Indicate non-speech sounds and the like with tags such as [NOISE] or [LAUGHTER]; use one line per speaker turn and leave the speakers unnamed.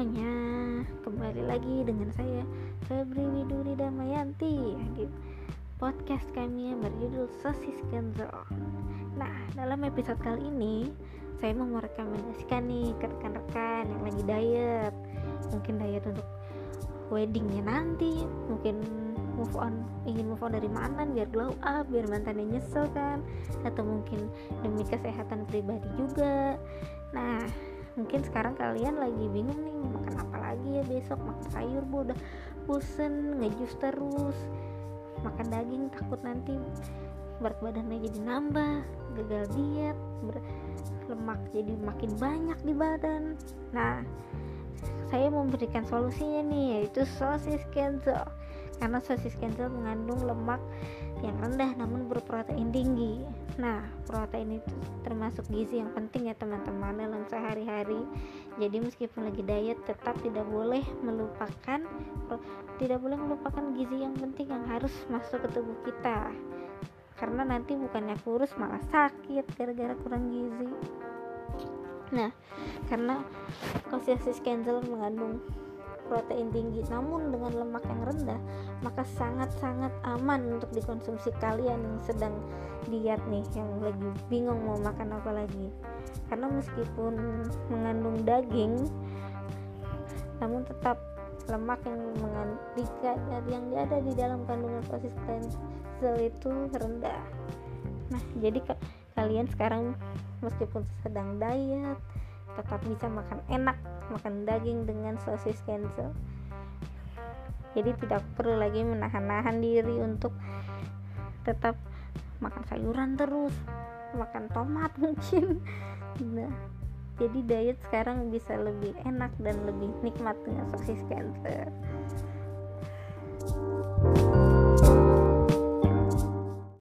semuanya. Kembali lagi dengan saya Febri Widuri Damayanti. Di podcast kami yang berjudul Sosis Kenzo nah dalam episode kali ini saya mau merekomendasikan nih ke rekan-rekan yang lagi diet. Mungkin diet untuk weddingnya nanti mungkin move on ingin move on dari mantan biar glow up biar mantannya nyesel kan? Atau mungkin demi kesehatan pribadi juga. Nah mungkin sekarang kalian lagi bingung nih besok makan sayur bu. Udah bosen ngejus terus. Makan daging takut nanti berat badannya jadi nambah gagal diet lemak jadi makin banyak di badan. Nah saya memberikan solusinya nih yaitu sosis kenzo karena sosis kenzo mengandung lemak yang rendah namun berprotein tinggi. Nah, protein itu termasuk gizi yang penting ya teman-teman dalam sehari-hari. Jadi meskipun lagi diet tetap tidak boleh melupakan tidak boleh melupakan gizi yang penting yang harus masuk ke tubuh kita. Karena nanti bukannya kurus malah sakit gara-gara kurang gizi. Nah, karena sosis kenzo mengandung protein tinggi namun dengan lemak yang rendah maka sangat-sangat aman untuk dikonsumsi kalian yang sedang diet nih yang lagi bingung mau makan apa lagi. Karena meskipun mengandung daging namun tetap lemak yang mengandung yang ada di dalam kandungan sel itu rendah. Nah jadi kalian sekarang meskipun sedang diet tetap bisa makan enak makan daging dengan sosis cancel jadi tidak perlu lagi menahan-nahan diri untuk tetap makan sayuran terus makan tomat [LAUGHS] mungkin. Nah, jadi diet sekarang bisa lebih enak dan lebih nikmat dengan sosis cancer